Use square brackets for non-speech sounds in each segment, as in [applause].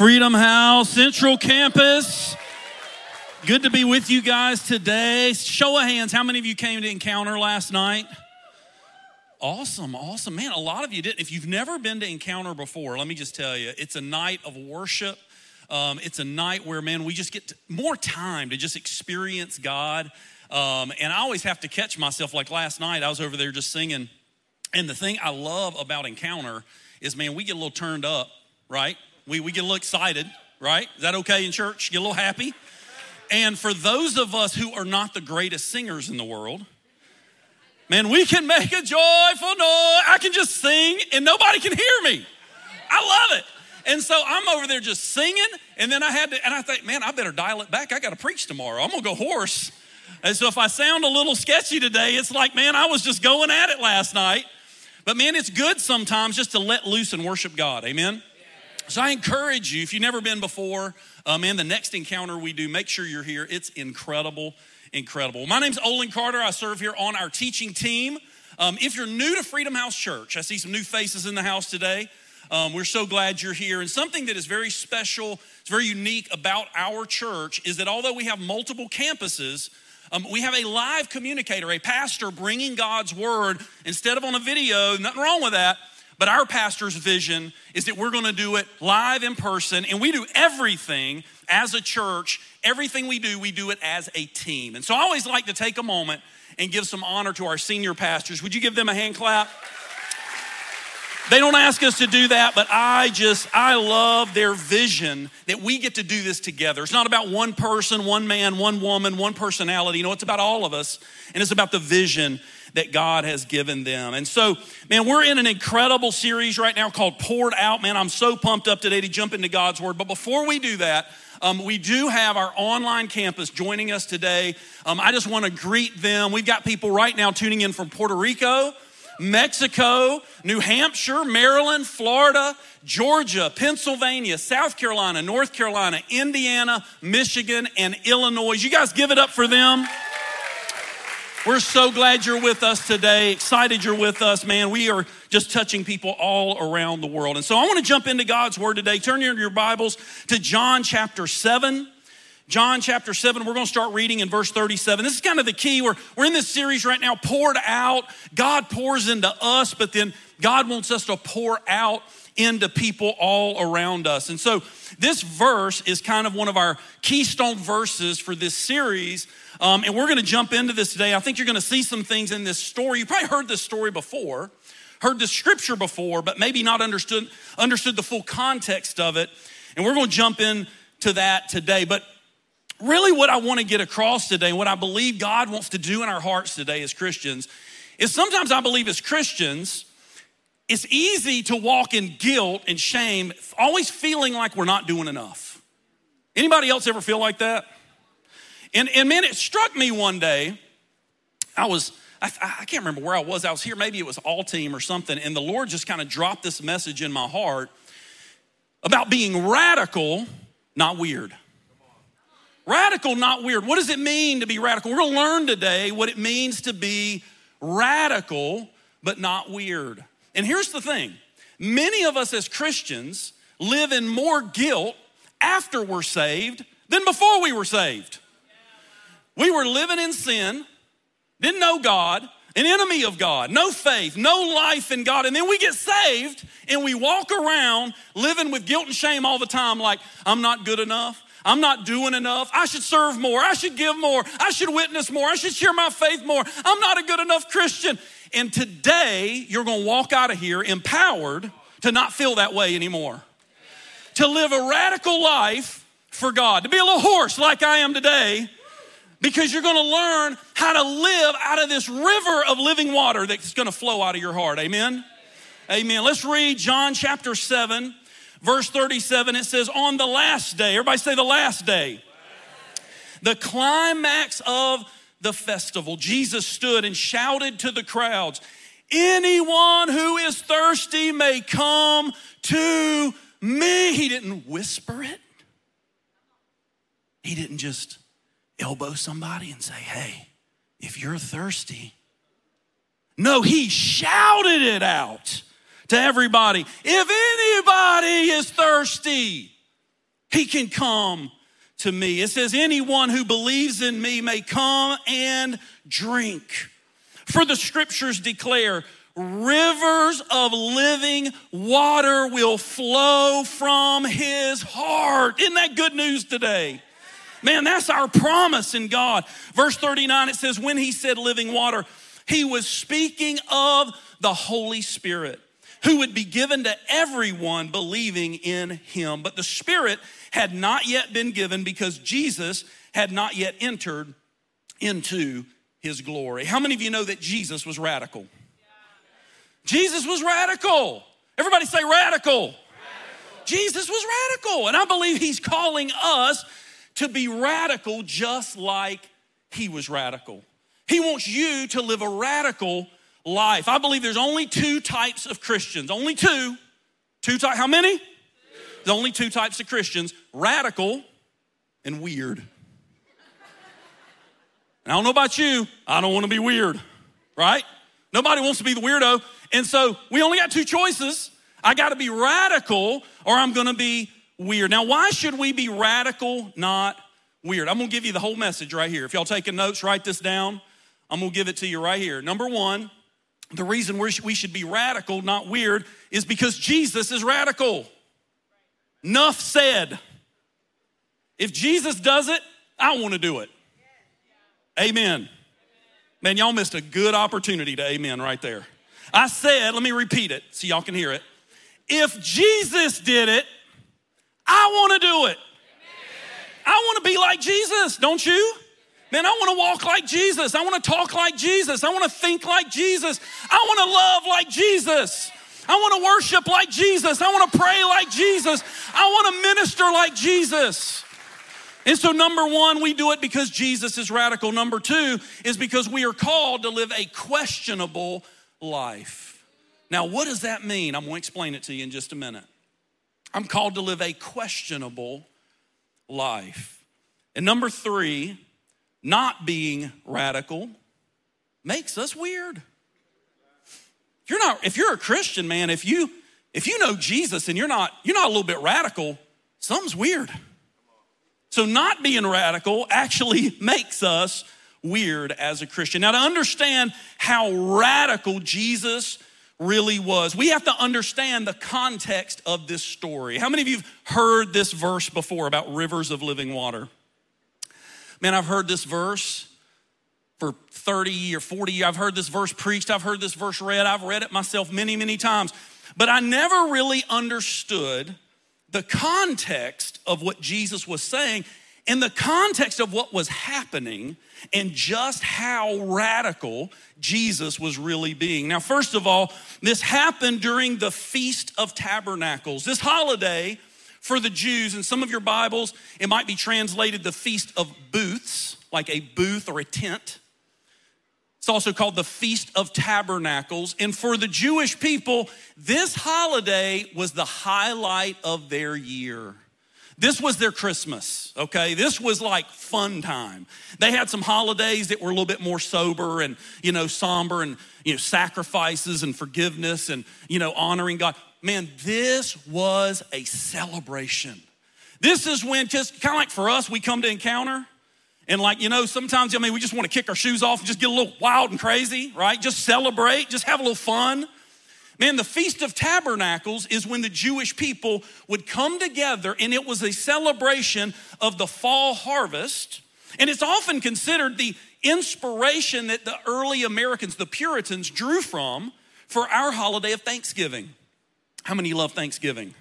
Freedom House, Central Campus. Good to be with you guys today. Show of hands, how many of you came to Encounter last night? Awesome, awesome. Man, a lot of you did. If you've never been to Encounter before, let me just tell you, it's a night of worship. Um, it's a night where, man, we just get more time to just experience God. Um, and I always have to catch myself. Like last night, I was over there just singing. And the thing I love about Encounter is, man, we get a little turned up, right? We, we get a little excited, right? Is that okay in church? Get a little happy? And for those of us who are not the greatest singers in the world, man, we can make a joyful noise. I can just sing and nobody can hear me. I love it. And so I'm over there just singing, and then I had to, and I think, man, I better dial it back. I got to preach tomorrow. I'm gonna go hoarse. And so if I sound a little sketchy today, it's like, man, I was just going at it last night. But man, it's good sometimes just to let loose and worship God. Amen. So I encourage you, if you've never been before, uh, man, the next encounter we do, make sure you're here. It's incredible, incredible. My name's Olan Carder. I serve here on our teaching team. Um, if you're new to Freedom House Church, I see some new faces in the house today. Um, we're so glad you're here. And something that is very special, it's very unique about our church is that although we have multiple campuses, um, we have a live communicator, a pastor bringing God's word instead of on a video. Nothing wrong with that. But our pastor's vision is that we're going to do it live in person, and we do everything as a church. Everything we do, we do it as a team. And so I always like to take a moment and give some honor to our senior pastors. Would you give them a hand clap? They don't ask us to do that, but I just, I love their vision that we get to do this together. It's not about one person, one man, one woman, one personality. You know, it's about all of us, and it's about the vision that God has given them. And so, man, we're in an incredible series right now called Poured Out. Man, I'm so pumped up today to jump into God's Word. But before we do that, um, we do have our online campus joining us today. Um, I just want to greet them. We've got people right now tuning in from Puerto Rico. Mexico, New Hampshire, Maryland, Florida, Georgia, Pennsylvania, South Carolina, North Carolina, Indiana, Michigan, and Illinois. You guys give it up for them. We're so glad you're with us today. Excited you're with us, man. We are just touching people all around the world. And so I want to jump into God's word today. Turn your, your Bibles to John chapter 7. John chapter 7, we're going to start reading in verse 37. This is kind of the key. We're, we're in this series right now, poured out. God pours into us, but then God wants us to pour out into people all around us. And so this verse is kind of one of our keystone verses for this series um, and we're going to jump into this today. I think you're going to see some things in this story. You probably heard this story before, heard the scripture before, but maybe not understood, understood the full context of it. And we're going to jump into that today. But really, what I want to get across today, what I believe God wants to do in our hearts today as Christians, is sometimes I believe as Christians, it's easy to walk in guilt and shame, always feeling like we're not doing enough. Anybody else ever feel like that? And, and man, it struck me one day. I was, I, I can't remember where I was. I was here, maybe it was All Team or something. And the Lord just kind of dropped this message in my heart about being radical, not weird. Radical, not weird. What does it mean to be radical? We're gonna learn today what it means to be radical, but not weird. And here's the thing many of us as Christians live in more guilt after we're saved than before we were saved. We were living in sin, didn't know God, an enemy of God, no faith, no life in God. And then we get saved and we walk around living with guilt and shame all the time like, I'm not good enough. I'm not doing enough. I should serve more. I should give more. I should witness more. I should share my faith more. I'm not a good enough Christian. And today, you're going to walk out of here empowered to not feel that way anymore. To live a radical life for God, to be a little hoarse like I am today, because you're going to learn how to live out of this river of living water that's going to flow out of your heart. Amen? Amen. Let's read John chapter 7, verse 37. It says, On the last day, everybody say the last day, the climax of the festival, Jesus stood and shouted to the crowds, Anyone who is thirsty may come to me. He didn't whisper it, he didn't just elbow somebody and say, hey, if you're thirsty. No, he shouted it out to everybody. If anybody is thirsty, he can come to me. It says, Anyone who believes in me may come and drink. For the scriptures declare, rivers of living water will flow from his heart. Isn't that good news today? Man, that's our promise in God. Verse 39, it says, When he said living water, he was speaking of the Holy Spirit who would be given to everyone believing in him. But the Spirit had not yet been given because Jesus had not yet entered into his glory. How many of you know that Jesus was radical? Jesus was radical. Everybody say radical. radical. Jesus was radical. And I believe he's calling us to be radical just like he was radical. He wants you to live a radical life. I believe there's only two types of Christians. Only two. Two types. How many? Two. There's only two types of Christians radical and weird. And I don't know about you, I don't want to be weird, right? Nobody wants to be the weirdo. And so we only got two choices. I got to be radical or I'm going to be weird. Now, why should we be radical, not weird? I'm going to give you the whole message right here. If y'all taking notes, write this down. I'm going to give it to you right here. Number one, the reason we should be radical, not weird, is because Jesus is radical. Enough said. If Jesus does it, I want to do it. Amen. Man, y'all missed a good opportunity to amen right there. I said, let me repeat it so y'all can hear it. If Jesus did it, I want to do it. I want to be like Jesus, don't you? Man, I want to walk like Jesus. I want to talk like Jesus. I want to think like Jesus. I want to love like Jesus. I want to worship like Jesus. I want to pray like Jesus. I want to minister like Jesus. And so, number one, we do it because Jesus is radical. Number two is because we are called to live a questionable life. Now, what does that mean? I'm going to explain it to you in just a minute. I'm called to live a questionable life. And number three, not being radical makes us weird. If you're not, if you're a Christian, man, if you if you know Jesus and you're not, you're not a little bit radical, something's weird. So not being radical actually [laughs] makes us weird as a Christian. Now, to understand how radical Jesus really was, we have to understand the context of this story. How many of you have heard this verse before about rivers of living water? Man, I've heard this verse for 30 or 40 years. I've heard this verse preached, I've heard this verse read, I've read it myself many, many times. But I never really understood the context of what Jesus was saying in the context of what was happening and just how radical Jesus was really being. Now, first of all, this happened during the Feast of Tabernacles. This holiday for the Jews. In some of your Bibles, it might be translated the Feast of Booths, like a booth or a tent. It's also called the Feast of Tabernacles. And for the Jewish people, this holiday was the highlight of their year. This was their Christmas, okay? This was like fun time. They had some holidays that were a little bit more sober and, you know, somber and, you know, sacrifices and forgiveness and, you know, honoring God man, this was a celebration. This is when, just kind of like for us, we come to encounter. And like, you know, sometimes, I mean, we just want to kick our shoes off and just get a little wild and crazy, right? Just celebrate, just have a little fun. Man, the Feast of Tabernacles is when the Jewish people would come together and it was a celebration of the fall harvest. And it's often considered the inspiration that the early Americans, the Puritans, drew from for our holiday of Thanksgiving. How many love Thanksgiving?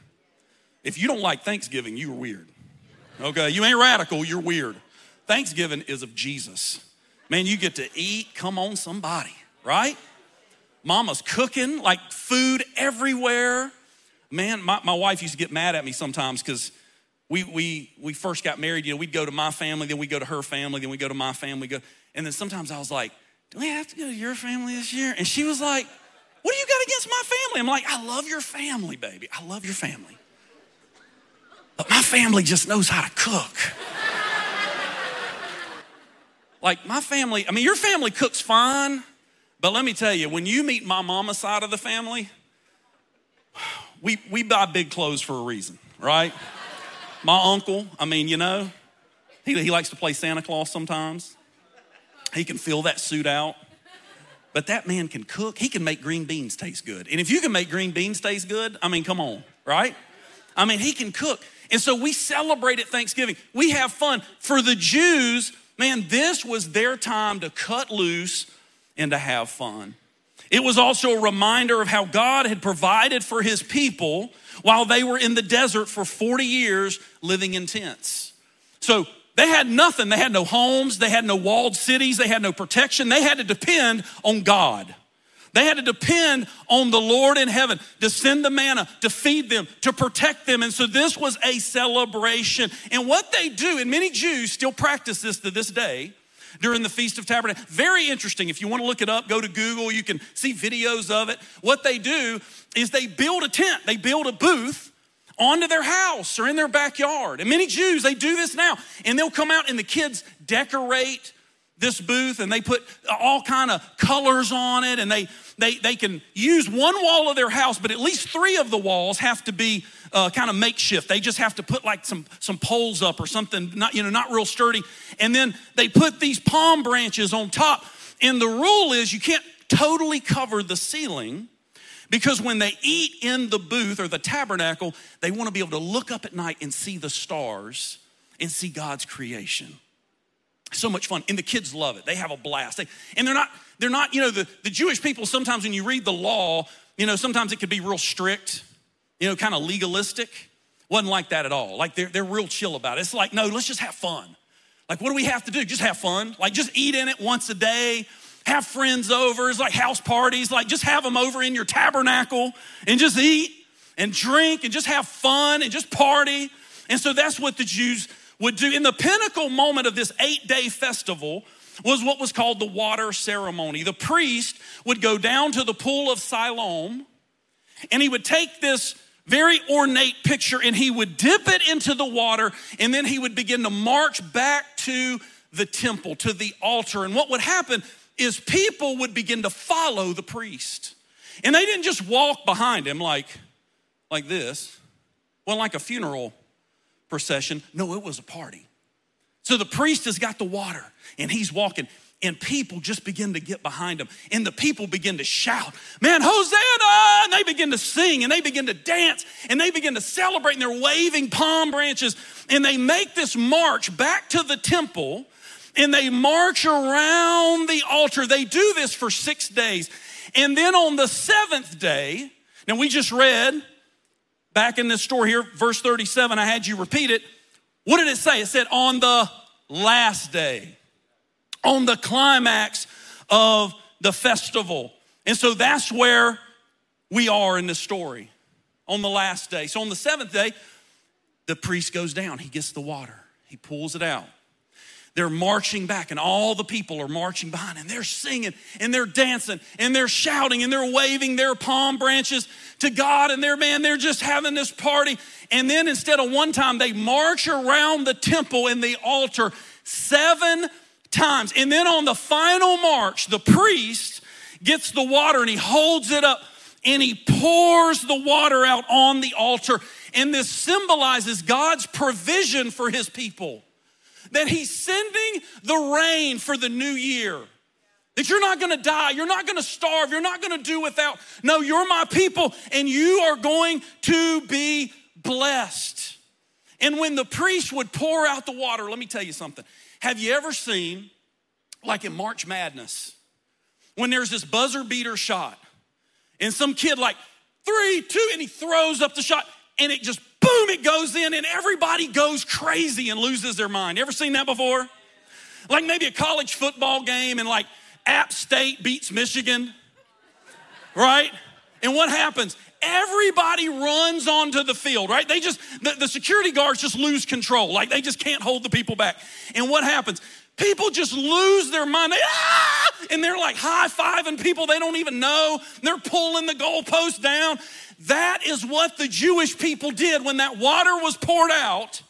If you don't like Thanksgiving, you're weird. Okay, you ain't radical, you're weird. Thanksgiving is of Jesus. Man, you get to eat, come on, somebody, right? Mama's cooking, like food everywhere. Man, my, my wife used to get mad at me sometimes because we, we, we first got married, you know, we'd go to my family, then we'd go to her family, then we'd go to my family, go, and then sometimes I was like, do we have to go to your family this year? And she was like, what do you got against my family? I'm like, I love your family, baby. I love your family. But my family just knows how to cook. like, my family, I mean, your family cooks fine, but let me tell you, when you meet my mama's side of the family, we, we buy big clothes for a reason, right? My uncle, I mean, you know, he, he likes to play Santa Claus sometimes. He can fill that suit out. But that man can cook. He can make green beans taste good. And if you can make green beans taste good, I mean, come on, right? I mean, he can cook. And so we celebrate at Thanksgiving. We have fun. For the Jews, man, this was their time to cut loose and to have fun. It was also a reminder of how God had provided for his people while they were in the desert for 40 years living in tents. So they had nothing. They had no homes, they had no walled cities, they had no protection. They had to depend on God. They had to depend on the Lord in heaven to send the manna, to feed them, to protect them. And so this was a celebration. And what they do, and many Jews still practice this to this day, during the Feast of Tabernacles. Very interesting. If you want to look it up, go to Google. You can see videos of it. What they do is they build a tent, they build a booth onto their house or in their backyard. And many Jews, they do this now. And they'll come out and the kids decorate this booth and they put all kind of colors on it and they, they, they can use one wall of their house but at least three of the walls have to be uh, kind of makeshift they just have to put like some, some poles up or something not, you know, not real sturdy and then they put these palm branches on top and the rule is you can't totally cover the ceiling because when they eat in the booth or the tabernacle they want to be able to look up at night and see the stars and see god's creation. So much fun. And the kids love it. They have a blast. They, and they're not they're not you know the, the jewish people sometimes when you read the law you know sometimes it could be real strict you know kind of legalistic. Wasn't like that at all. Like they're, they're real chill about it. It's like no let's just have fun. Like what do we have to do? Just have fun? Like just eat in it once a day have friends over it's like house parties like just have them over in your tabernacle and just eat and drink and just have fun and just party and so that's what the jews would do. In the pinnacle moment of this eight day festival was what was called the water ceremony. The priest would go down to the pool of Siloam and he would take this very ornate picture and he would dip it into the water and then he would begin to march back to the temple, to the altar. And what would happen is people would begin to follow the priest. And they didn't just walk behind him like, like this, well, like a funeral procession. No, it was a party. So the priest has got the water and he's walking, and people just begin to get behind him. And the people begin to shout, Man, Hosanna! And they begin to sing and they begin to dance and they begin to celebrate and they're waving palm branches and they make this march back to the temple and they march around the altar. They do this for six days. And then on the seventh day, now we just read back in this story here, verse 37, I had you repeat it. What did it say? It said, on the last day, on the climax of the festival. And so that's where we are in this story, on the last day. So on the seventh day, the priest goes down, he gets the water, he pulls it out. They're marching back, and all the people are marching behind, and they're singing, and they're dancing, and they're shouting, and they're waving their palm branches to God, and they're, man, they're just having this party. And then instead of one time, they march around the temple and the altar seven times. And then on the final march, the priest gets the water and he holds it up and he pours the water out on the altar. And this symbolizes God's provision for his people that He's sending the rain for the new year. That you're not gonna die, you're not gonna starve, you're not gonna do without. No, you're my people, and you are going to be blessed. And when the priest would pour out the water, let me tell you something. Have you ever seen, like in March Madness, when there's this buzzer beater shot, and some kid, like, three, two, and he throws up the shot, and it just boom, it goes in, and everybody goes crazy and loses their mind. You ever seen that before? Like maybe a college football game and like App State beats Michigan, right? And what happens? Everybody runs onto the field, right? They just, the, the, security guards just lose control. Like they just can't hold the people back. And what happens? People just lose their mind. They, ah! And they're like high fiving people they don't even know. They're pulling the goalpost down. That is what the Jewish people did when that water was poured out.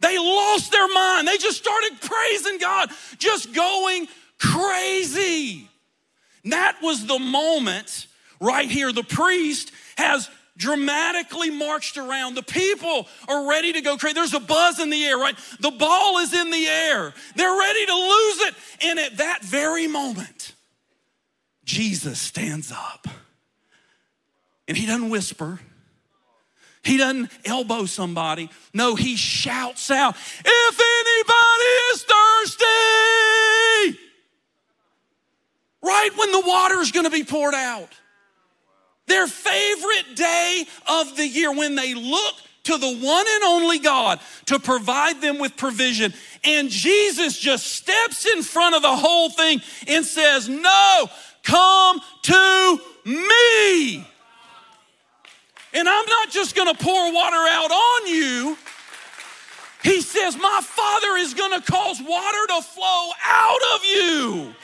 They lost their mind. They just started praising God, just going crazy. That was the moment right here. The priest has dramatically marched around. The people are ready to go crazy. There's a buzz in the air, right? The ball is in the air. They're ready to lose it. And at that very moment, Jesus stands up. And he doesn't whisper. He doesn't elbow somebody. No, he shouts out, If anybody is thirsty, right when the water is going to be poured out. Their favorite day of the year when they look to the one and only God to provide them with provision. And Jesus just steps in front of the whole thing and says, No, come to me. And I'm not just gonna pour water out on you. He says, My Father is gonna cause water to flow out of you.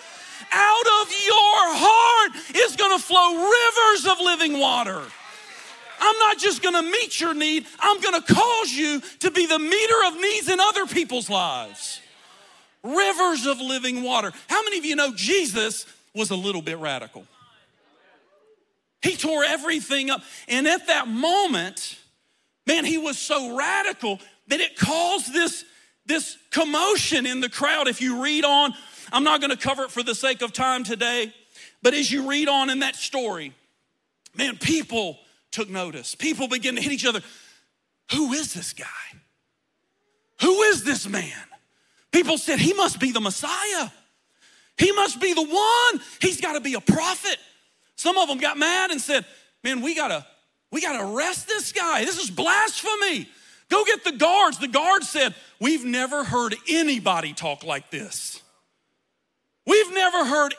Out of your heart is gonna flow rivers of living water. I'm not just gonna meet your need, I'm gonna cause you to be the meter of needs in other people's lives. Rivers of living water. How many of you know Jesus was a little bit radical? He tore everything up. And at that moment, man, he was so radical that it caused this, this commotion in the crowd. If you read on, I'm not going to cover it for the sake of time today, but as you read on in that story, man, people took notice. People began to hit each other. Who is this guy? Who is this man? People said, He must be the Messiah. He must be the one. He's got to be a prophet. Some of them got mad and said, Man, we gotta, we gotta arrest this guy. This is blasphemy. Go get the guards. The guards said, We've never heard anybody talk like this. We've never heard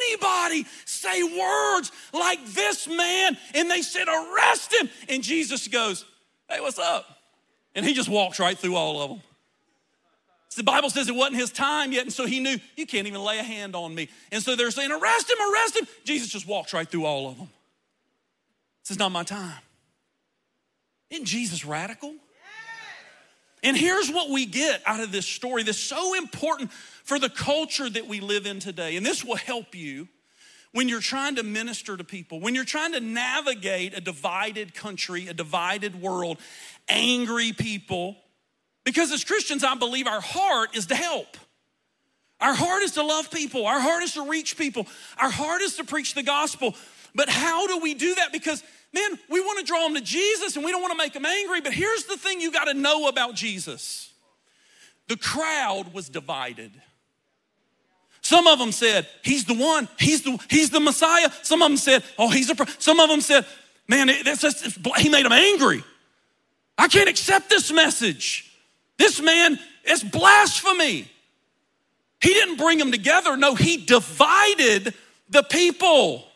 anybody say words like this man. And they said, Arrest him. And Jesus goes, Hey, what's up? And he just walks right through all of them. The Bible says it wasn't his time yet, and so he knew you can't even lay a hand on me. And so they're saying, Arrest him, arrest him. Jesus just walks right through all of them. This is not my time. Isn't Jesus radical? And here's what we get out of this story that's so important for the culture that we live in today. And this will help you when you're trying to minister to people, when you're trying to navigate a divided country, a divided world, angry people because as Christians, I believe our heart is to help. Our heart is to love people. Our heart is to reach people. Our heart is to preach the gospel. But how do we do that? Because, man, we want to draw them to Jesus and we don't want to make them angry. But here's the thing you got to know about Jesus the crowd was divided. Some of them said, He's the one, He's the, he's the Messiah. Some of them said, Oh, He's a, pro-. some of them said, Man, that's just, He made them angry. I can't accept this message. This man is blasphemy. He didn't bring them together. No, he divided the people.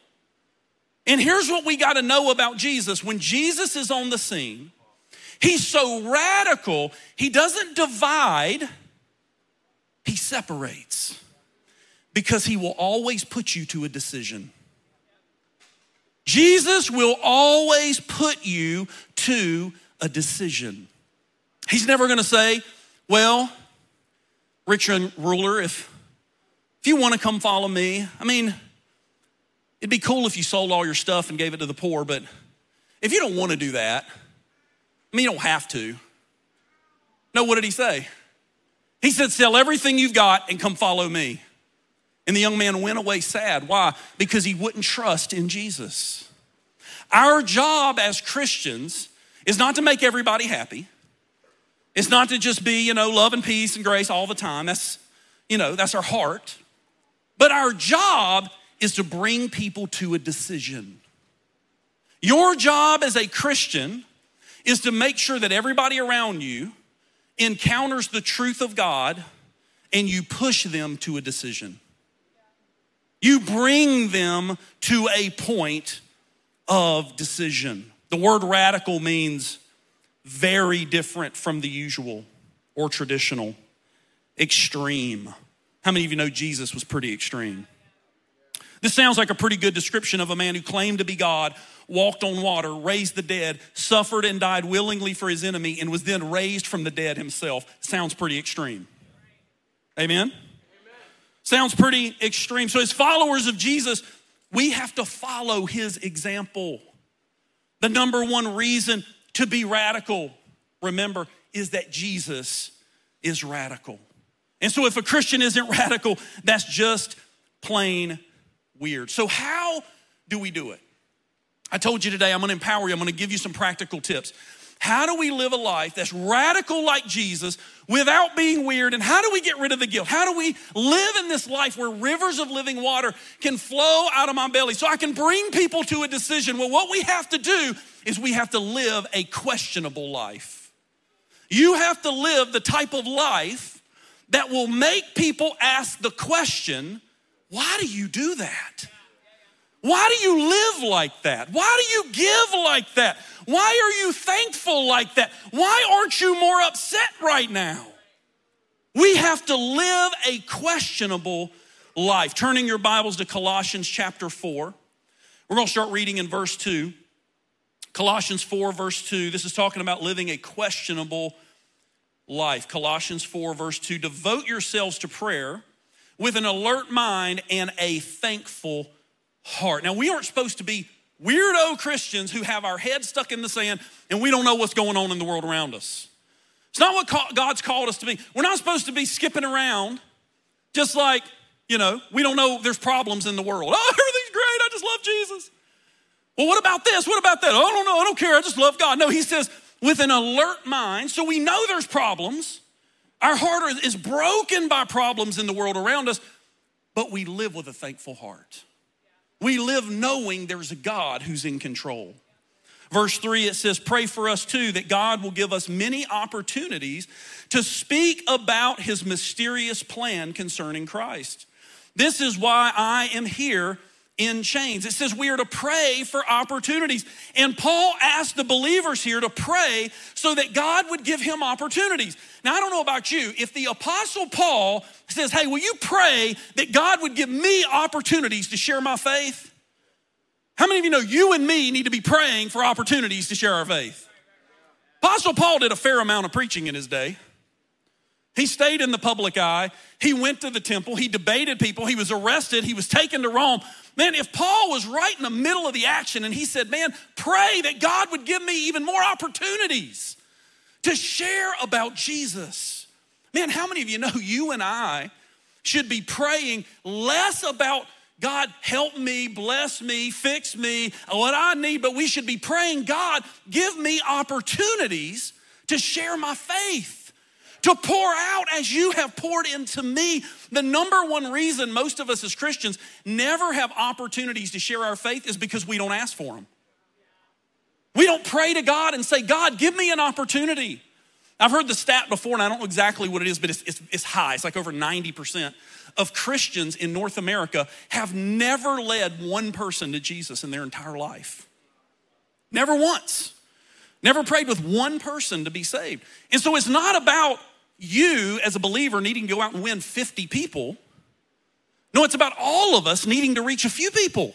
And here's what we got to know about Jesus when Jesus is on the scene, he's so radical, he doesn't divide, he separates because he will always put you to a decision. Jesus will always put you to a decision. He's never gonna say, Well, rich and ruler, if, if you wanna come follow me, I mean, it'd be cool if you sold all your stuff and gave it to the poor, but if you don't wanna do that, I mean, you don't have to. No, what did he say? He said, Sell everything you've got and come follow me. And the young man went away sad. Why? Because he wouldn't trust in Jesus. Our job as Christians is not to make everybody happy. It's not to just be, you know, love and peace and grace all the time. That's, you know, that's our heart. But our job is to bring people to a decision. Your job as a Christian is to make sure that everybody around you encounters the truth of God and you push them to a decision. You bring them to a point of decision. The word radical means very different from the usual or traditional, extreme. How many of you know Jesus was pretty extreme? This sounds like a pretty good description of a man who claimed to be God, walked on water, raised the dead, suffered and died willingly for his enemy, and was then raised from the dead himself. Sounds pretty extreme. Amen? Sounds pretty extreme. So, as followers of Jesus, we have to follow his example. The number one reason to be radical, remember, is that Jesus is radical. And so if a Christian isn't [laughs] radical, that's just plain weird. So, how do we do it? I told you today I'm gonna empower you, I'm gonna give you some practical tips. How do we live a life that's radical like Jesus without being weird? And how do we get rid of the guilt? How do we live in this life where rivers of living water can flow out of my belly so I can bring people to a decision? Well, what we have to do is we have to live a questionable life. You have to live the type of life that will make people ask the question, why do you do that? Why do you live like that? Why do you give like that? Why are you thankful like that? Why aren't you more upset right now? We have to live a questionable life. Turning your Bibles to Colossians chapter 4. We're going to start reading in verse 2. Colossians 4, verse 2. This is talking about living a questionable life. Colossians 4, verse 2. Devote yourselves to prayer with an alert mind and a thankful heart. Now, we aren't supposed to be weirdo Christians who have our heads stuck in the sand and we don't know what's going on in the world around us. It's not what God's called us to be. We're not supposed to be skipping around just like, you know, we don't know there's problems in the world. Oh, [laughs] everything's great. I just love Jesus. Well, what about this? What about that? Oh, I don't know. I don't care. I just love God. No, he says, with an alert mind, so we know there's problems. Our heart is broken by problems in the world around us, but we live with a thankful heart. We live knowing there's a God who's in control. Verse 3, it says, Pray for us too, that God will give us many opportunities to speak about his mysterious plan concerning Christ. This is why I am here in chains. It says we are to pray for opportunities. And Paul asked the believers here to pray so that God would give him opportunities. Now, I don't know about you. If the Apostle Paul says, Hey, will you pray that God would give me opportunities to share my faith? How many of you know you and me need to be praying for opportunities to share our faith? Apostle Paul did a fair amount of preaching in his day. He stayed in the public eye. He went to the temple. He debated people. He was arrested. He was taken to Rome. Man, if Paul was right in the middle of the action and he said, Man, pray that God would give me even more opportunities to share about Jesus. Man, how many of you know you and I should be praying less about God, help me, bless me, fix me, what I need, but we should be praying, God, give me opportunities to share my faith to pour out as you have poured into me. The number one reason most of us as Christians never have opportunities to share our faith is because we don't ask for them. We don't pray to God and say, God, give me an opportunity. I've heard the stat before, and I don't know exactly what it is, but it's, it's, it's high. It's like over 90% of Christians in North America have never led one person to Jesus in their entire life. Never once. Never prayed with one person to be saved. And so it's not about you as a believer needing to go out and win 50 people. No, it's about all of us needing to reach a few people.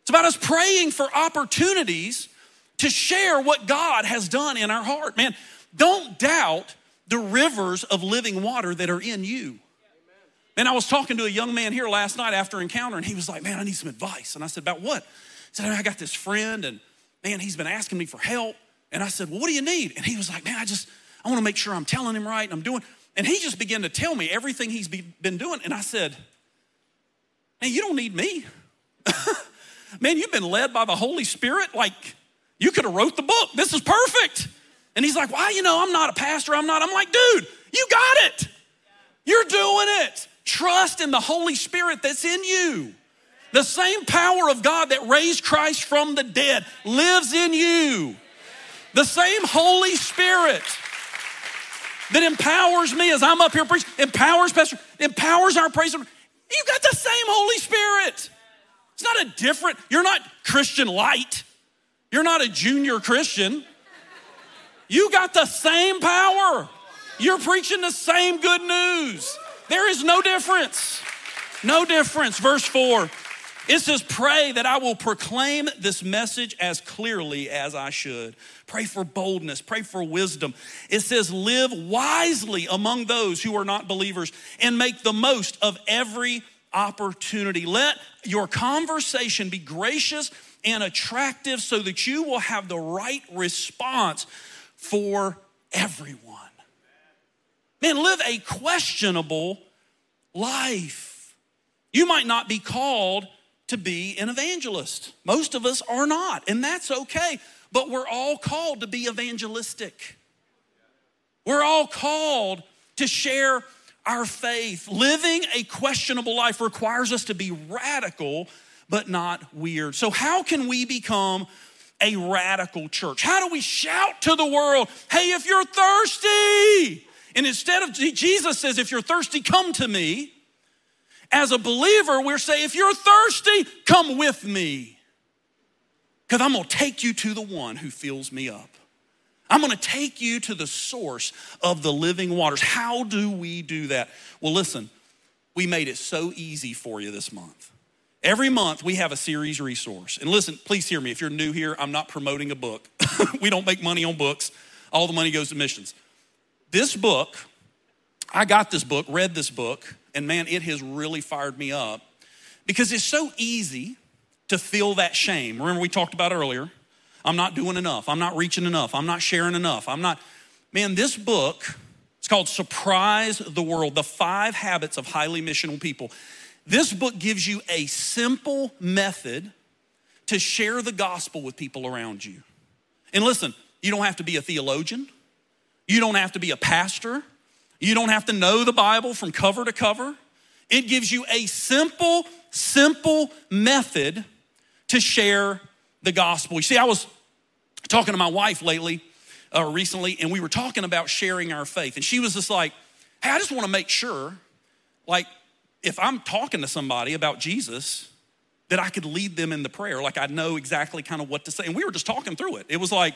It's about us praying for opportunities to share what God has done in our heart. Man, don't doubt the rivers of living water that are in you. And I was talking to a young man here last night after encounter, and he was like, Man, I need some advice. And I said, About what? He said, I got this friend, and man, he's been asking me for help. And I said, Well, what do you need? And he was like, Man, I just, I want to make sure I'm telling him right and I'm doing. And he just began to tell me everything he's been doing. And I said, Man, you don't need me. [laughs] Man, you've been led by the Holy Spirit. Like, you could have wrote the book. This is perfect. And he's like, Why, you know, I'm not a pastor. I'm not. I'm like, Dude, you got it. You're doing it. Trust in the Holy Spirit that's in you. The same power of God that raised Christ from the dead lives in you. The same Holy Spirit that empowers me as I'm up here preaching, empowers Pastor, empowers our praise. You've got the same Holy Spirit. It's not a different, you're not Christian light. You're not a junior Christian. You got the same power. You're preaching the same good news. There is no difference. No difference. Verse 4 it says, Pray that I will proclaim this message as clearly as I should. Pray for boldness, pray for wisdom. It says, Live wisely among those who are not believers and make the most of every opportunity. Let your conversation be gracious and attractive so that you will have the right response for everyone. Man, live a questionable life. You might not be called to be an evangelist. Most of us are not, and that's okay. But we're all called to be evangelistic. We're all called to share our faith. Living a questionable life requires us to be radical, but not weird. So, how can we become a radical church? How do we shout to the world, hey, if you're thirsty? And instead of Jesus says, if you're thirsty, come to me. As a believer, we're saying, if you're thirsty, come with me. Because I'm gonna take you to the one who fills me up. I'm gonna take you to the source of the living waters. How do we do that? Well, listen, we made it so easy for you this month. Every month we have a series resource. And listen, please hear me. If you're new here, I'm not promoting a book. [laughs] we don't make money on books, all the money goes to missions. This book, I got this book, read this book, and man, it has really fired me up because it's so easy to feel that shame. Remember, we talked about earlier I'm not doing enough. I'm not reaching enough. I'm not sharing enough. I'm not. Man, this book, it's called Surprise the World The Five Habits of Highly Missional People. This book gives you a simple method to share the gospel with people around you. And listen, you don't have to be a theologian, you don't have to be a pastor, you don't have to know the Bible from cover to cover. It gives you a simple, simple method to share the gospel. You see, I was talking to my wife lately, uh, recently, and we were talking about sharing our faith. And she was just like, hey, I just want to make sure, like, if I'm talking to somebody about Jesus, that I could lead them in the prayer. Like, I know exactly kind of what to say. And we were just talking through it. It was like,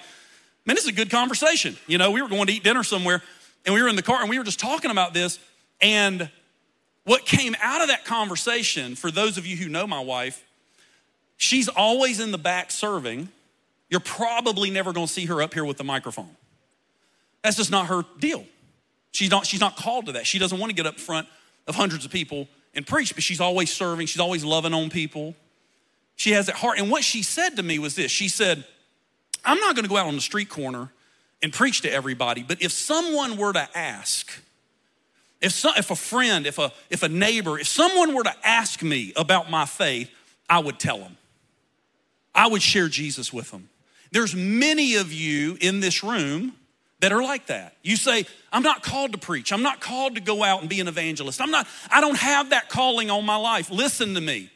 man, this is a good conversation. You know, we were going to eat dinner somewhere, and we were in the car, and we were just talking about this. And what came out of that conversation, for those of you who know my wife, she's always in the back serving. You're probably never going to see her up here with the microphone. That's just not her deal. She's not, she's not called to that. She doesn't want to get up front of hundreds of people and preach, but she's always serving. She's always loving on people. She has that heart. And what she said to me was this She said, I'm not going to go out on the street corner and preach to everybody, but if someone were to ask, if, some, if a friend, if a, if a neighbor, if someone were to ask me about my faith, I would tell them. I would share Jesus with them. There's many of you in this room that are like that. You say, I'm not called to preach. I'm not called to go out and be an evangelist. I'm not, I don't have that calling on my life. Listen to me.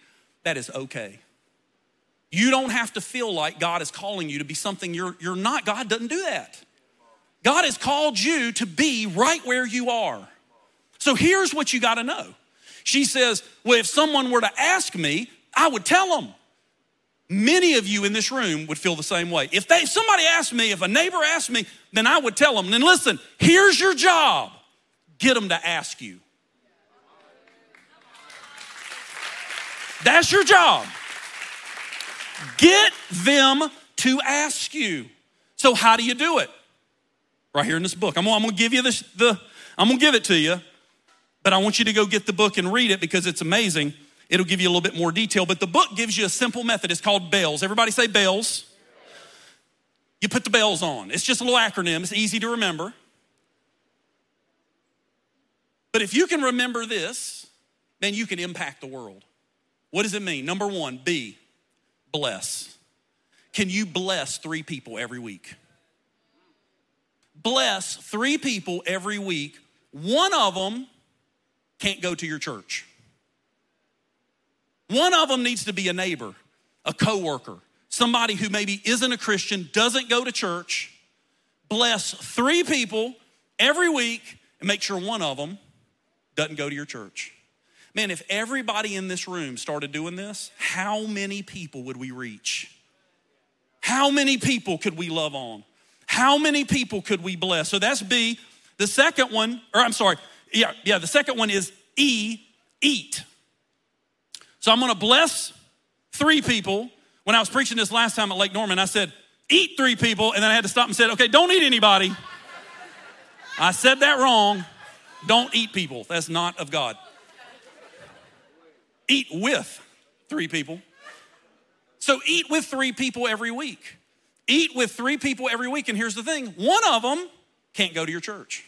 That is okay. You don't have to feel like God is calling you to be something you're, you're not. God doesn't do that. God has called you to be right where you are. So here's what you got to know. She says, Well, if someone were to ask me, I would tell them. Many of you in this room would feel the same way. If, they, if somebody asked me, if a neighbor asked me, then I would tell them, then listen, here's your job get them to ask you. That's your job. Get them to ask you. So, how do you do it? Right here in this book. I'm, I'm gonna give you this, the, I'm gonna give it to you, but I want you to go get the book and read it because it's amazing. It'll give you a little bit more detail, but the book gives you a simple method. It's called BELLS. Everybody say BELLS. You put the bells on. It's just a little acronym, it's easy to remember. But if you can remember this, then you can impact the world. What does it mean? Number one, B, bless. Can you bless three people every week? Bless three people every week. One of them can't go to your church. One of them needs to be a neighbor, a coworker, somebody who maybe isn't a Christian, doesn't go to church. Bless three people every week and make sure one of them doesn't go to your church. Man, if everybody in this room started doing this, how many people would we reach? How many people could we love on? How many people could we bless? So that's B. The second one, or I'm sorry, yeah, yeah, the second one is E, eat. So I'm gonna bless three people. When I was preaching this last time at Lake Norman, I said, eat three people, and then I had to stop and said, okay, don't eat anybody. I said that wrong. Don't eat people. That's not of God. Eat with three people. So eat with three people every week. Eat with three people every week. And here's the thing one of them can't go to your church.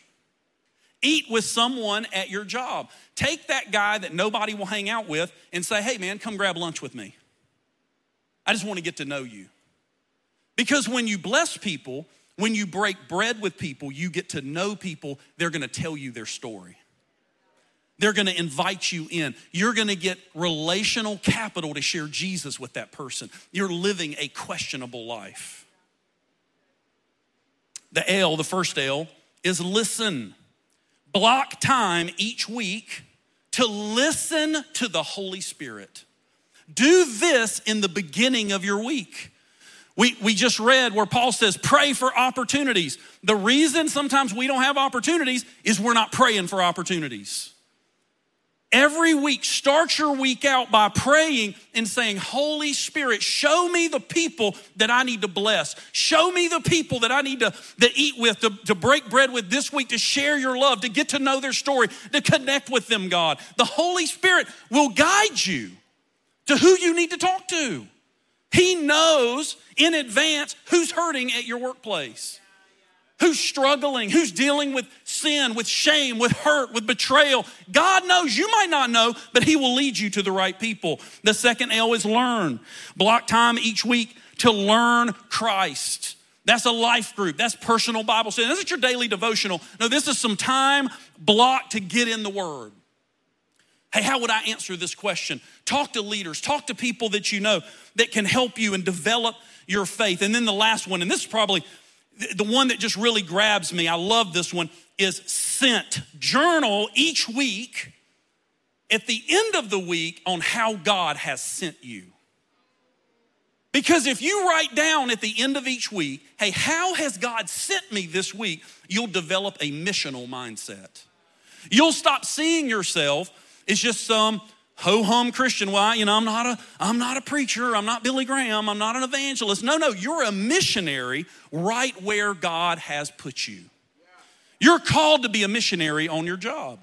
Eat with someone at your job. Take that guy that nobody will hang out with and say, hey, man, come grab lunch with me. I just want to get to know you. Because when you bless people, when you break bread with people, you get to know people, they're gonna tell you their story. They're gonna invite you in. You're gonna get relational capital to share Jesus with that person. You're living a questionable life. The L, the first L, is listen. Block time each week to listen to the Holy Spirit. Do this in the beginning of your week. We, we just read where Paul says, pray for opportunities. The reason sometimes we don't have opportunities is we're not praying for opportunities. Every week, start your week out by praying and saying, Holy Spirit, show me the people that I need to bless. Show me the people that I need to, to eat with, to, to break bread with this week, to share your love, to get to know their story, to connect with them, God. The Holy Spirit will guide you to who you need to talk to. He knows in advance who's hurting at your workplace, who's struggling, who's dealing with sin, with shame, with hurt, with betrayal. God knows. You might not know, but He will lead you to the right people. The second L is learn. Block time each week to learn Christ. That's a life group. That's personal Bible study. This is your daily devotional. No, this is some time blocked to get in the Word. Hey, how would I answer this question? Talk to leaders, talk to people that you know that can help you and develop your faith. And then the last one, and this is probably the one that just really grabs me, I love this one, is sent. Journal each week at the end of the week on how God has sent you. Because if you write down at the end of each week, hey, how has God sent me this week? You'll develop a missional mindset. You'll stop seeing yourself as just some ho hum Christian. Why? You know, I'm not a I'm not a preacher. I'm not Billy Graham. I'm not an evangelist. No, no, you're a missionary right where God has put you. You're called to be a missionary on your job.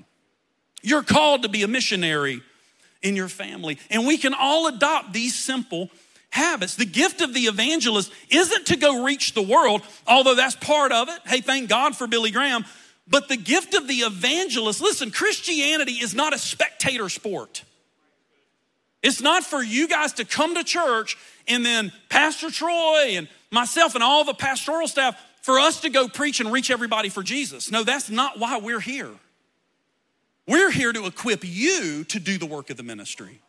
You're called to be a missionary in your family. And we can all adopt these simple habits. The gift of the evangelist isn't to go reach the world, although that's part of it. Hey, thank God for Billy Graham. But the gift of the evangelist, listen, Christianity is not a spectator sport. It's not for you guys to come to church and then Pastor Troy and myself and all the pastoral staff for us to go preach and reach everybody for Jesus. No, that's not why we're here. We're here to equip you to do the work of the ministry.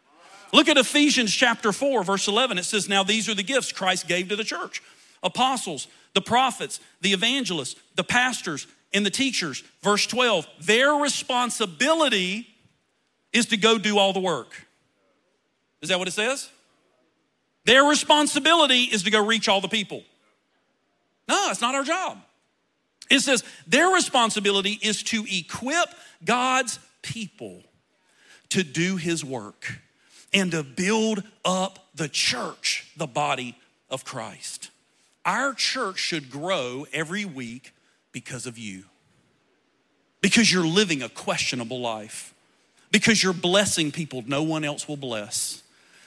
Look at Ephesians chapter 4, verse 11. It says, Now these are the gifts Christ gave to the church apostles, the prophets, the evangelists, the pastors, and the teachers. Verse 12, their responsibility is to go do all the work. Is that what it says? Their responsibility is to go reach all the people. No, it's not our job. It says their responsibility is to equip God's people to do his work and to build up the church, the body of Christ. Our church should grow every week because of you. Because you're living a questionable life. Because you're blessing people no one else will bless.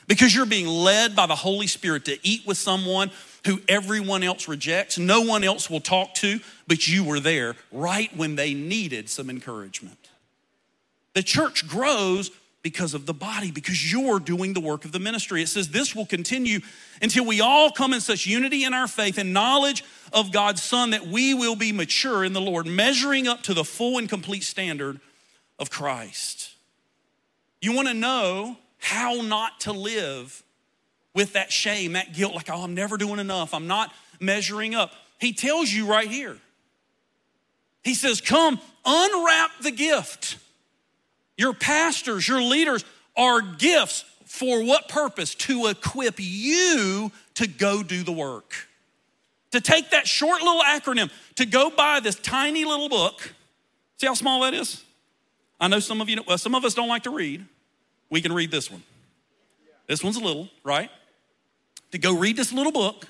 Because you're being led by the Holy Spirit to eat with someone who everyone else rejects, no one else will talk to, but you were there right when they needed some encouragement. The church grows because of the body, because you're doing the work of the ministry. It says this will continue until we all come in such unity in our faith and knowledge of God's Son that we will be mature in the Lord, measuring up to the full and complete standard of Christ. You want to know how not to live with that shame, that guilt, like, oh, I'm never doing enough, I'm not measuring up. He tells you right here. He says, Come, unwrap the gift your pastors, your leaders are gifts for what purpose? To equip you to go do the work. To take that short little acronym, to go buy this tiny little book. See how small that is? I know some of you, well, some of us don't like to read. We can read this one. This one's a little, right? To go read this little book,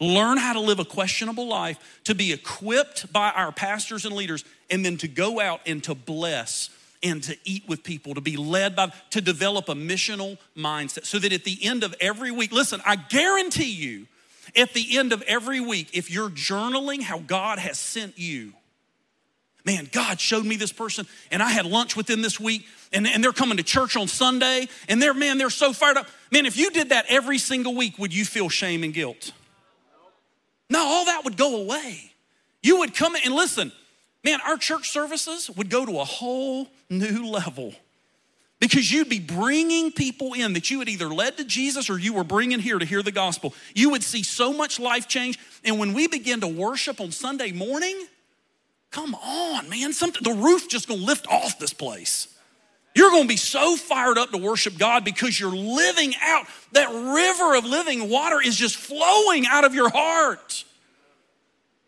learn how to live a questionable life, to be equipped by our pastors and leaders, and then to go out and to bless and to eat with people, to be led by, to develop a missional mindset so that at the end of every week, listen, I guarantee you, at the end of every week, if you're journaling how God has sent you, man, God showed me this person, and I had lunch with them this week, and, and they're coming to church on Sunday, and they're, man, they're so fired up. Man, if you did that every single week, would you feel shame and guilt? No, all that would go away. You would come and listen, man, our church services would go to a whole new level because you'd be bringing people in that you had either led to Jesus or you were bringing here to hear the gospel. You would see so much life change. And when we begin to worship on Sunday morning, come on, man, something, the roof just gonna lift off this place. You're gonna be so fired up to worship God because you're living out that river of living water is just flowing out of your heart.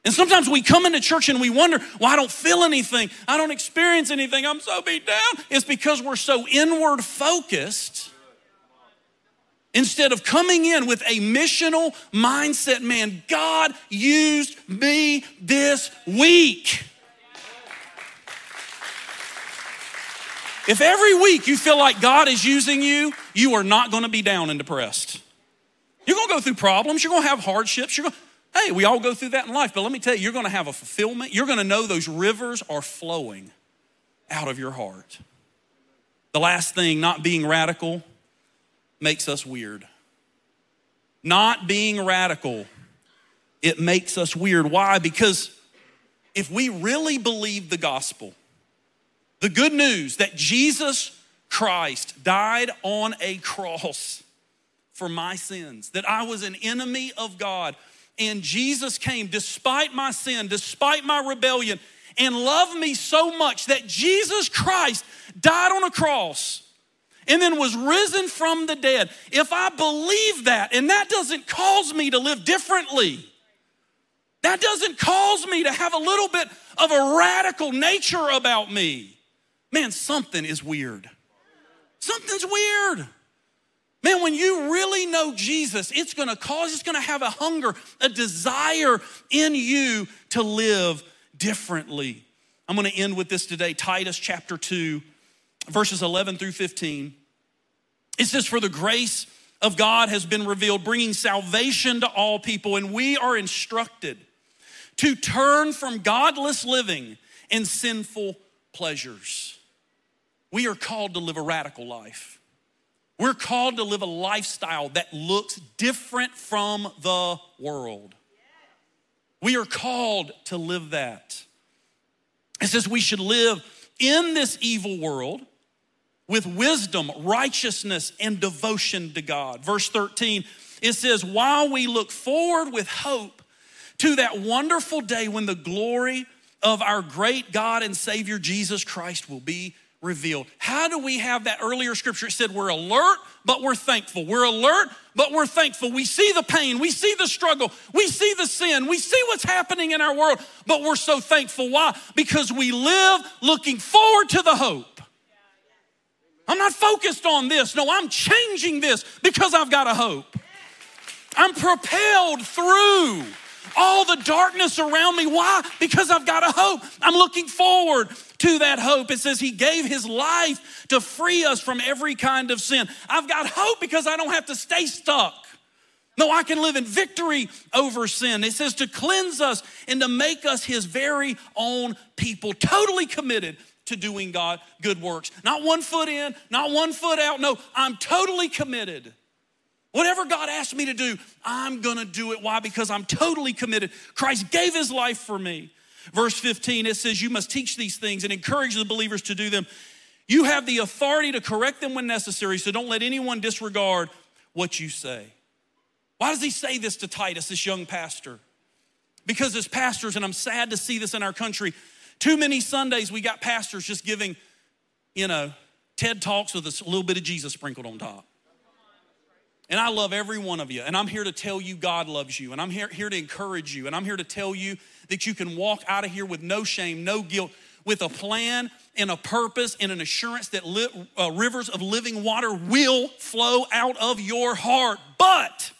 And sometimes we come into church and we wonder, well, I don't feel anything. I don't experience anything. I'm so beat down. It's because we're so inward focused instead of coming in with a missional mindset. Man, God used me this week. If every week you feel like God is using you, you are not going to be down and depressed. You're going to go through problems, you're going to have hardships, you're going Hey, we all go through that in life, but let me tell you, you're gonna have a fulfillment. You're gonna know those rivers are flowing out of your heart. The last thing, not being radical, makes us weird. Not being radical, it makes us weird. Why? Because if we really believe the gospel, the good news that Jesus Christ died on a cross for my sins, that I was an enemy of God and Jesus came despite my sin, despite my rebellion, and loved me so much that Jesus Christ died on a cross and then was risen from the dead. If I believe that, and that doesn't cause me to live differently, that doesn't cause me to have a little bit of a radical nature about me, man, something is weird. Something's weird. Man, when you really know Jesus, it's gonna cause, it's gonna have a hunger, a desire in you to live differently. I'm gonna end with this today Titus chapter 2, verses 11 through 15. It says, For the grace of God has been revealed, bringing salvation to all people, and we are instructed to turn from godless living and sinful pleasures. We are called to live a radical life. We're called to live a lifestyle that looks different from the world. We are called to live that. It says we should live in this evil world with wisdom, righteousness, and devotion to God. Verse 13, it says, While we look forward with hope to that wonderful day when the glory of our great God and Savior Jesus Christ will be revealed. How do we have that earlier scripture? It said, We're alert, but we're thankful. We're alert, but we're thankful. We see the pain, we see the struggle, we see the sin, we see what's happening in our world, but we're so thankful. Why? Because we live looking forward to the hope. I'm not focused on this. No, I'm changing this because I've got a hope. I'm propelled through all the darkness around me. Why? Because I've got a hope. I'm looking forward to that hope. It says He gave His life to free us from every kind of sin. I've got hope because I don't have to stay stuck. No, I can live in victory over sin. It says to cleanse us and to make us His very own people, totally committed to doing God good works. Not one foot in, not one foot out. No, I'm totally committed. Whatever God asked me to do, I'm gonna do it. Why? Because I'm totally committed. Christ gave his life for me. Verse 15, it says, You must teach these things and encourage the believers to do them. You have the authority to correct them when necessary, so don't let anyone disregard what you say. Why does he say this to Titus, this young pastor? Because as pastors, and I'm sad to see this in our country, too many Sundays we got pastors just giving, you know, TED Talks with a little bit of Jesus sprinkled on top. And I love every one of you. And I'm here to tell you God loves you. And I'm here, here to encourage you. And I'm here to tell you that you can walk out of here with no shame, no guilt, with a plan and a purpose and an assurance that li- uh, rivers of living water will flow out of your heart. But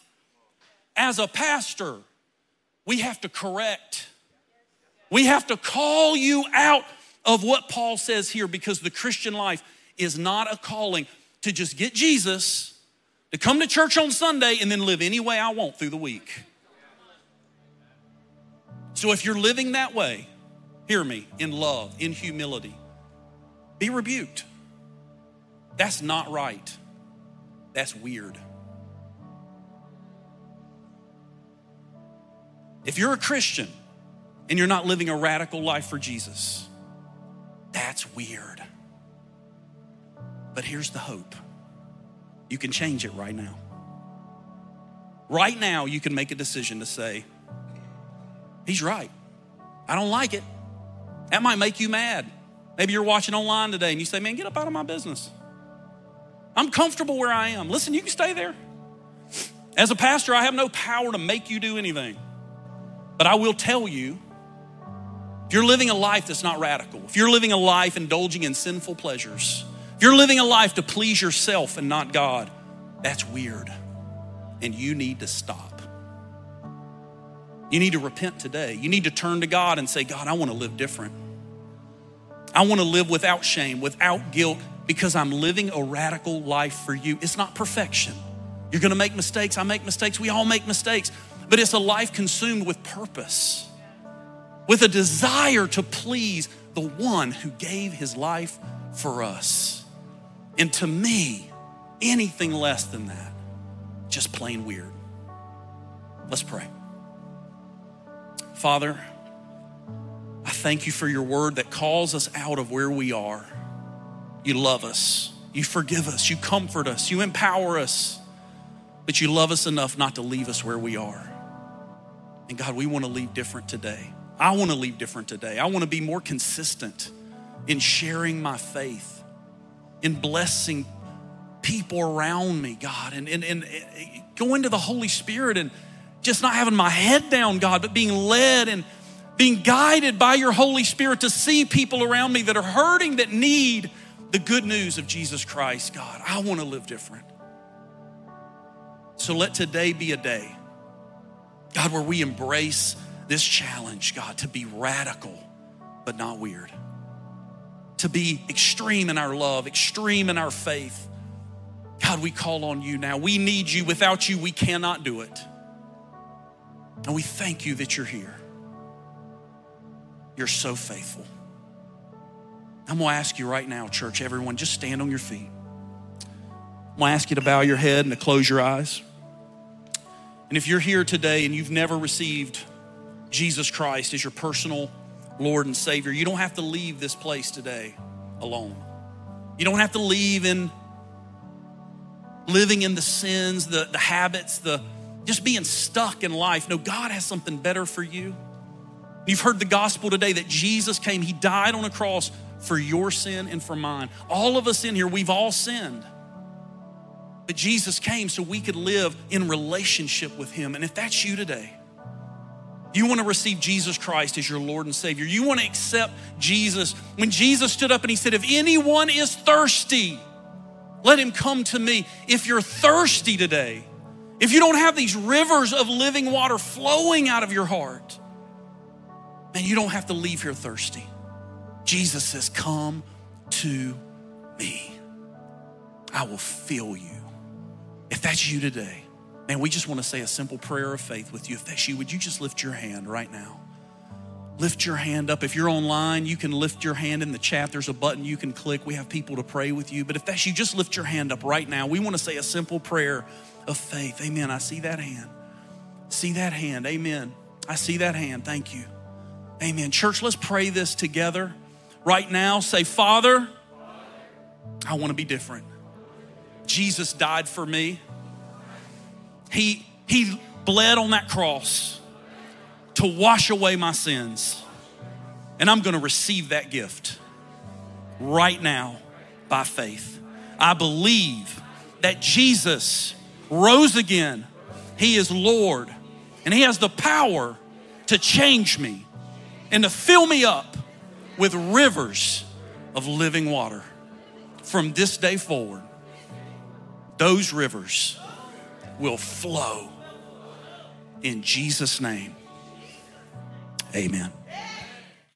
as a pastor, we have to correct, we have to call you out of what Paul says here because the Christian life is not a calling to just get Jesus, to come to church on Sunday, and then live any way I want through the week. So if you're living that way, hear me, in love, in humility, be rebuked. That's not right. That's weird. If you're a Christian and you're not living a radical life for Jesus, that's weird. But here's the hope you can change it right now. Right now, you can make a decision to say, He's right. I don't like it. That might make you mad. Maybe you're watching online today and you say, Man, get up out of my business. I'm comfortable where I am. Listen, you can stay there. As a pastor, I have no power to make you do anything. But I will tell you if you're living a life that's not radical, if you're living a life indulging in sinful pleasures, if you're living a life to please yourself and not God, that's weird. And you need to stop. You need to repent today. You need to turn to God and say, God, I want to live different. I want to live without shame, without guilt, because I'm living a radical life for you. It's not perfection. You're going to make mistakes. I make mistakes. We all make mistakes but it's a life consumed with purpose, with a desire to please the one who gave his life for us. And to me, anything less than that, just plain weird. Let's pray. Father, I thank you for your word that calls us out of where we are. You love us, you forgive us, you comfort us, you empower us, but you love us enough not to leave us where we are. And God, we want to leave different today. I want to leave different today. I want to be more consistent in sharing my faith, in blessing people around me, God, and, and, and eh, going to the Holy Spirit and just not having my head down, God, but being led and being guided by your Holy Spirit to see people around me that are hurting, that need the good news of Jesus Christ, God. I want to live different. So let today be a day God, where we embrace this challenge, God, to be radical, but not weird. To be extreme in our love, extreme in our faith. God, we call on you now. We need you. Without you, we cannot do it. And we thank you that you're here. You're so faithful. I'm gonna ask you right now, church, everyone, just stand on your feet. I'm gonna ask you to bow your head and to close your eyes. And if you're here today and you've never received Jesus Christ as your personal Lord and Savior, you don't have to leave this place today alone. You don't have to leave in living in the sins, the, the habits, the just being stuck in life. No, God has something better for you. You've heard the gospel today that Jesus came, He died on a cross for your sin and for mine. All of us in here, we've all sinned. But Jesus came so we could live in relationship with Him. And if that's you today, you want to receive Jesus Christ as your Lord and Savior. You want to accept Jesus. When Jesus stood up and He said, If anyone is thirsty, let him come to me. If you're thirsty today, if you don't have these rivers of living water flowing out of your heart, man, you don't have to leave here thirsty. Jesus says, Come to me. I will fill you. If that's you today, man, we just want to say a simple prayer of faith with you. If that's you, would you just lift your hand right now? Lift your hand up. If you're online, you can lift your hand in the chat. There's a button you can click. We have people to pray with you. But if that's you, just lift your hand up right now. We want to say a simple prayer of faith. Amen. I see that hand. See that hand. Amen. I see that hand. Thank you. Amen. Church, let's pray this together right now. Say, Father, I want to be different. Jesus died for me. He, he bled on that cross to wash away my sins. And I'm going to receive that gift right now by faith. I believe that Jesus rose again. He is Lord, and He has the power to change me and to fill me up with rivers of living water from this day forward those rivers will flow in Jesus' name. Amen.